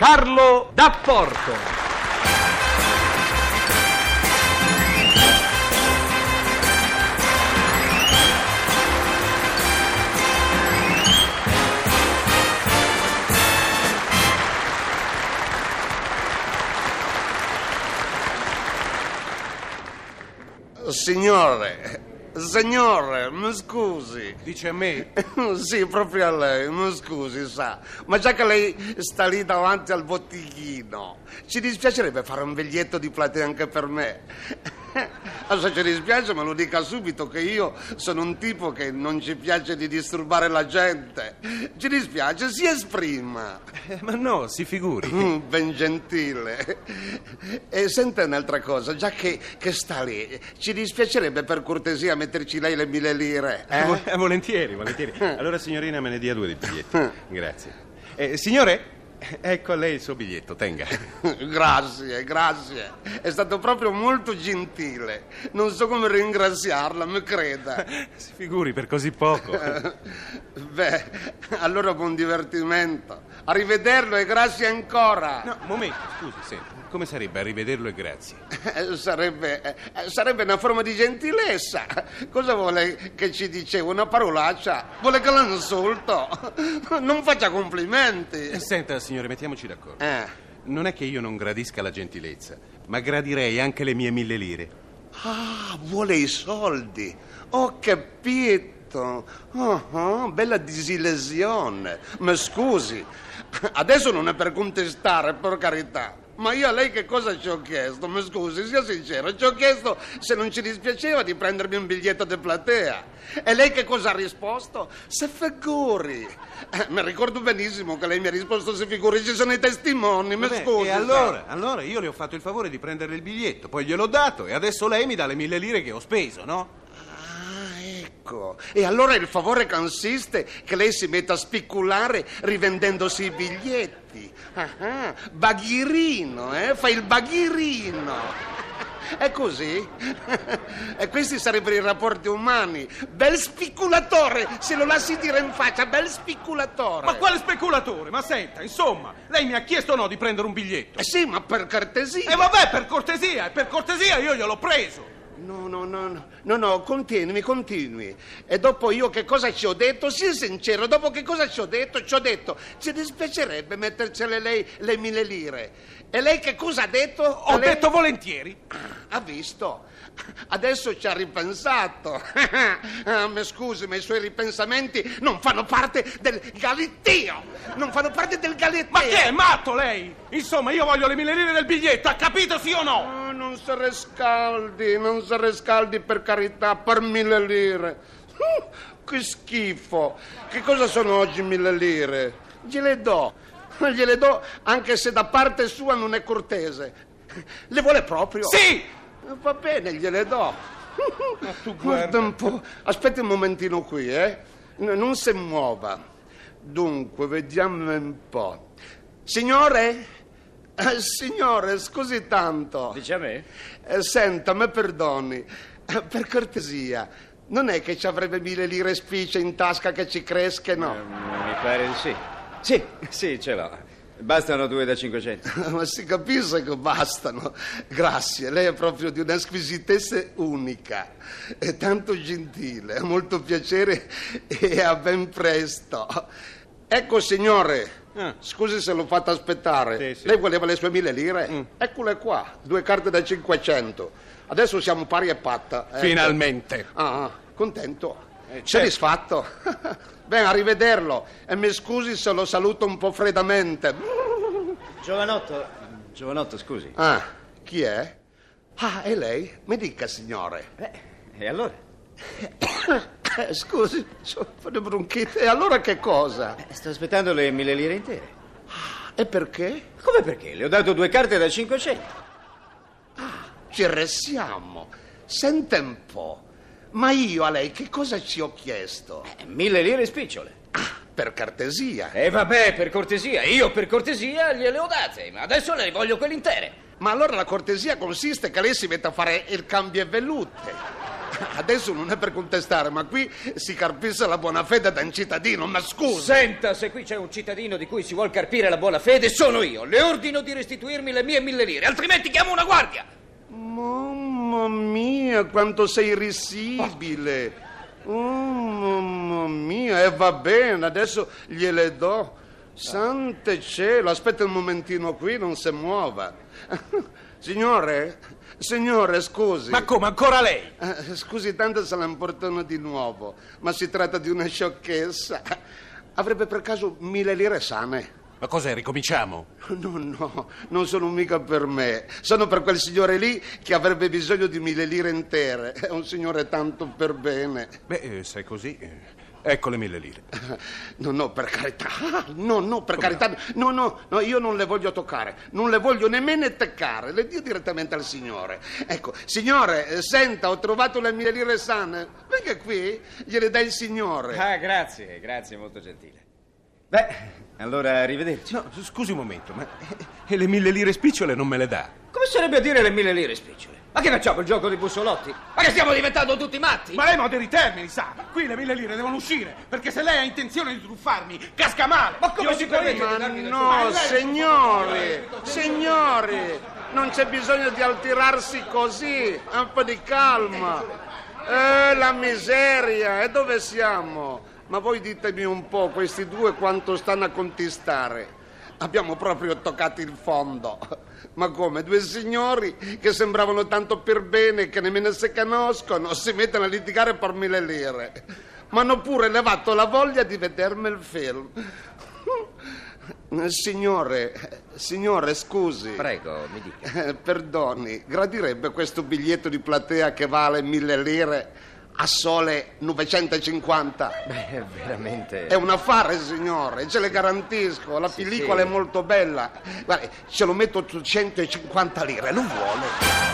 Carlo D'Apporto. Signore, signore, mi scusi. Dice a me? Sì, proprio a lei, mi scusi, sa. Ma già che lei sta lì davanti al bottichino, ci dispiacerebbe fare un biglietto di platea anche per me. Se ci dispiace me lo dica subito che io sono un tipo che non ci piace di disturbare la gente. Ci dispiace, si esprima. Eh, ma no, si figuri. Mm, ben gentile. E senta un'altra cosa, già che, che sta lì, ci dispiacerebbe per cortesia metterci lei le mille lire. Eh, Eh? eh, volentieri, volentieri. Allora, signorina, me ne dia due di biglietti. Grazie. Eh, signore, ecco a lei il suo biglietto, tenga. Grazie, grazie. È stato proprio molto gentile. Non so come ringraziarla, mi creda. Si figuri per così poco. Beh, allora buon divertimento. Arrivederlo e grazie ancora. No, un momento, scusi, senta. Come sarebbe a rivederlo e grazie? Eh, Sarebbe, eh, sarebbe una forma di gentilezza. Cosa vuole che ci dicevo? Una parolaccia? Vuole che la insulto? Non faccia complimenti. Eh, Senta, signore, mettiamoci d'accordo. Eh. Non è che io non gradisca la gentilezza, ma gradirei anche le mie mille lire. Ah, vuole i soldi. Ho capito. Oh, oh, bella disillusione. Ma scusi, adesso non è per contestare, per carità. Ma io a lei che cosa ci ho chiesto? Mi scusi, sia sincero, ci ho chiesto se non ci dispiaceva di prendermi un biglietto di platea. E lei che cosa ha risposto? Se figuri. Eh, mi ricordo benissimo che lei mi ha risposto se figuri, ci sono i testimoni, mi Vabbè, scusi. e allora, allora io le ho fatto il favore di prendere il biglietto, poi gliel'ho dato e adesso lei mi dà le mille lire che ho speso, no? Ecco. E allora il favore consiste che lei si metta a speculare rivendendosi i biglietti. Ah, ah, baghirino, eh? Fa il baghirino. È così? E questi sarebbero i rapporti umani. Bel speculatore, se lo lasci dire in faccia, bel speculatore. Ma quale speculatore? Ma senta, insomma, lei mi ha chiesto o no di prendere un biglietto? Eh sì, ma per cortesia. E vabbè, per cortesia, e per cortesia io gliel'ho preso. No, no, no, no, no, no, continui, continui. E dopo io che cosa ci ho detto? Sii sincero, dopo che cosa ci ho detto? Ci ho detto, ci dispiacerebbe mettercele lei le mille lire. E lei che cosa ha detto? Ho Lei- detto volentieri. Ha visto? Adesso ci ha ripensato. Ah, mi scusi, ma i suoi ripensamenti non fanno parte del galetteo. Non fanno parte del galetteo. Ma che è matto lei? Insomma, io voglio le mille lire del biglietto, ha capito sì o no? Ah, non si riscaldi, non si riscaldi per carità, per mille lire. Uh, che schifo. Che cosa sono oggi mille lire? Gliele do. Gliele do anche se da parte sua non è cortese. Le vuole proprio? Sì! Va bene, gliele do. tu Guarda un po'. Aspetti un momentino qui, eh. Non si muova. Dunque, vediamo un po'. Signore? Eh, signore, scusi tanto. Dice a me? Eh, senta, mi perdoni. Eh, Per cortesia, non è che ci avrebbe mille lire spicce in tasca che ci cresca, no? Mi pare di sì. Sì, sì, ce l'ho. Bastano due da 500. Ma si capisce che bastano. Grazie, lei è proprio di una squisitezza unica. È tanto gentile, molto piacere e a ben presto. Ecco, signore. Ah. Scusi se l'ho fatta aspettare. Sì, sì. Lei voleva le sue mille lire? Eccole qua, due carte da 500. Adesso siamo pari e patta. ecco. Finalmente. Ah, ah, contento. Eh, certo. Soddisfatto. Bene, arrivederlo. E mi scusi se lo saluto un po' freddamente. Giovanotto. Giovanotto, scusi. Ah, chi è? Ah, è lei? Mi dica, signore. Eh, e allora? Eh, scusi, ho le bronchite. E allora che cosa? Eh, Sto aspettando le mille lire intere. E perché? Come perché? Le ho dato due carte da 500. Ci restiamo. Senta un po'. Ma io a lei che cosa ci ho chiesto? Eh, mille lire spicciole. Ah, per cortesia. E vabbè, per cortesia. Io per cortesia gliele ho date, ma adesso le voglio quelle intere. Ma allora la cortesia consiste che lei si metta a fare il cambio e velute. Adesso non è per contestare, ma qui si carpisse la buona fede da un cittadino, ma scusa. Senta, se qui c'è un cittadino di cui si vuol carpire la buona fede, sono io. Le ordino di restituirmi le mie mille lire, altrimenti chiamo una guardia. Mamma mia, quanto sei risibile. Oh, mamma mia, e va bene, adesso gliele do. Sante cielo, aspetta un momentino qui, non si muova. Signore, signore, scusi. Ma come, ancora lei? Eh, Scusi tanto se la importano di nuovo, ma si tratta di una sciocchezza. Avrebbe per caso mille lire sane? Ma cos'è, ricominciamo? No, no, non sono mica per me. Sono per quel signore lì che avrebbe bisogno di mille lire intere. È un signore tanto per bene. Beh, eh, se è così, eh, ecco le mille lire. No, no, per carità. No, no, per carità. No, no, no, io non le voglio toccare. Non le voglio nemmeno toccare. Le dio direttamente al signore. Ecco, signore, eh, senta, ho trovato le mille lire sane. Venga qui, gliele dà il signore. Ah, grazie, grazie, molto gentile. Beh, allora arrivederci. No, scusi un momento, ma e le mille lire spicciole non me le dà? Come sarebbe a dire le mille lire spicciole? Ma che facciamo il gioco di bussolotti? Ma che stiamo diventando tutti matti? Ma lei moderi i termini, sa? Qui le mille lire devono uscire, perché se lei ha intenzione di truffarmi, casca male. Ma come Io si permette? Ma darmi no, signori, signori, non c'è bisogno di alterarsi così, un po' di calma. Eh, la miseria, e dove siamo? Ma voi ditemi un po', questi due quanto stanno a contestare? Abbiamo proprio toccato il fondo. Ma come? Due signori che sembravano tanto per bene che nemmeno si conoscono, si mettono a litigare per mille lire. Ma hanno pure levato la voglia di vedermi il film. Signore, signore, scusi. Prego, mi dica. Eh, perdoni, gradirebbe questo biglietto di platea che vale mille lire a sole 950? Beh, veramente... È un affare, signore, ce le garantisco. La Sì, pellicola sì. è molto bella. Guarda, ce lo metto 850 lire, lo vuole?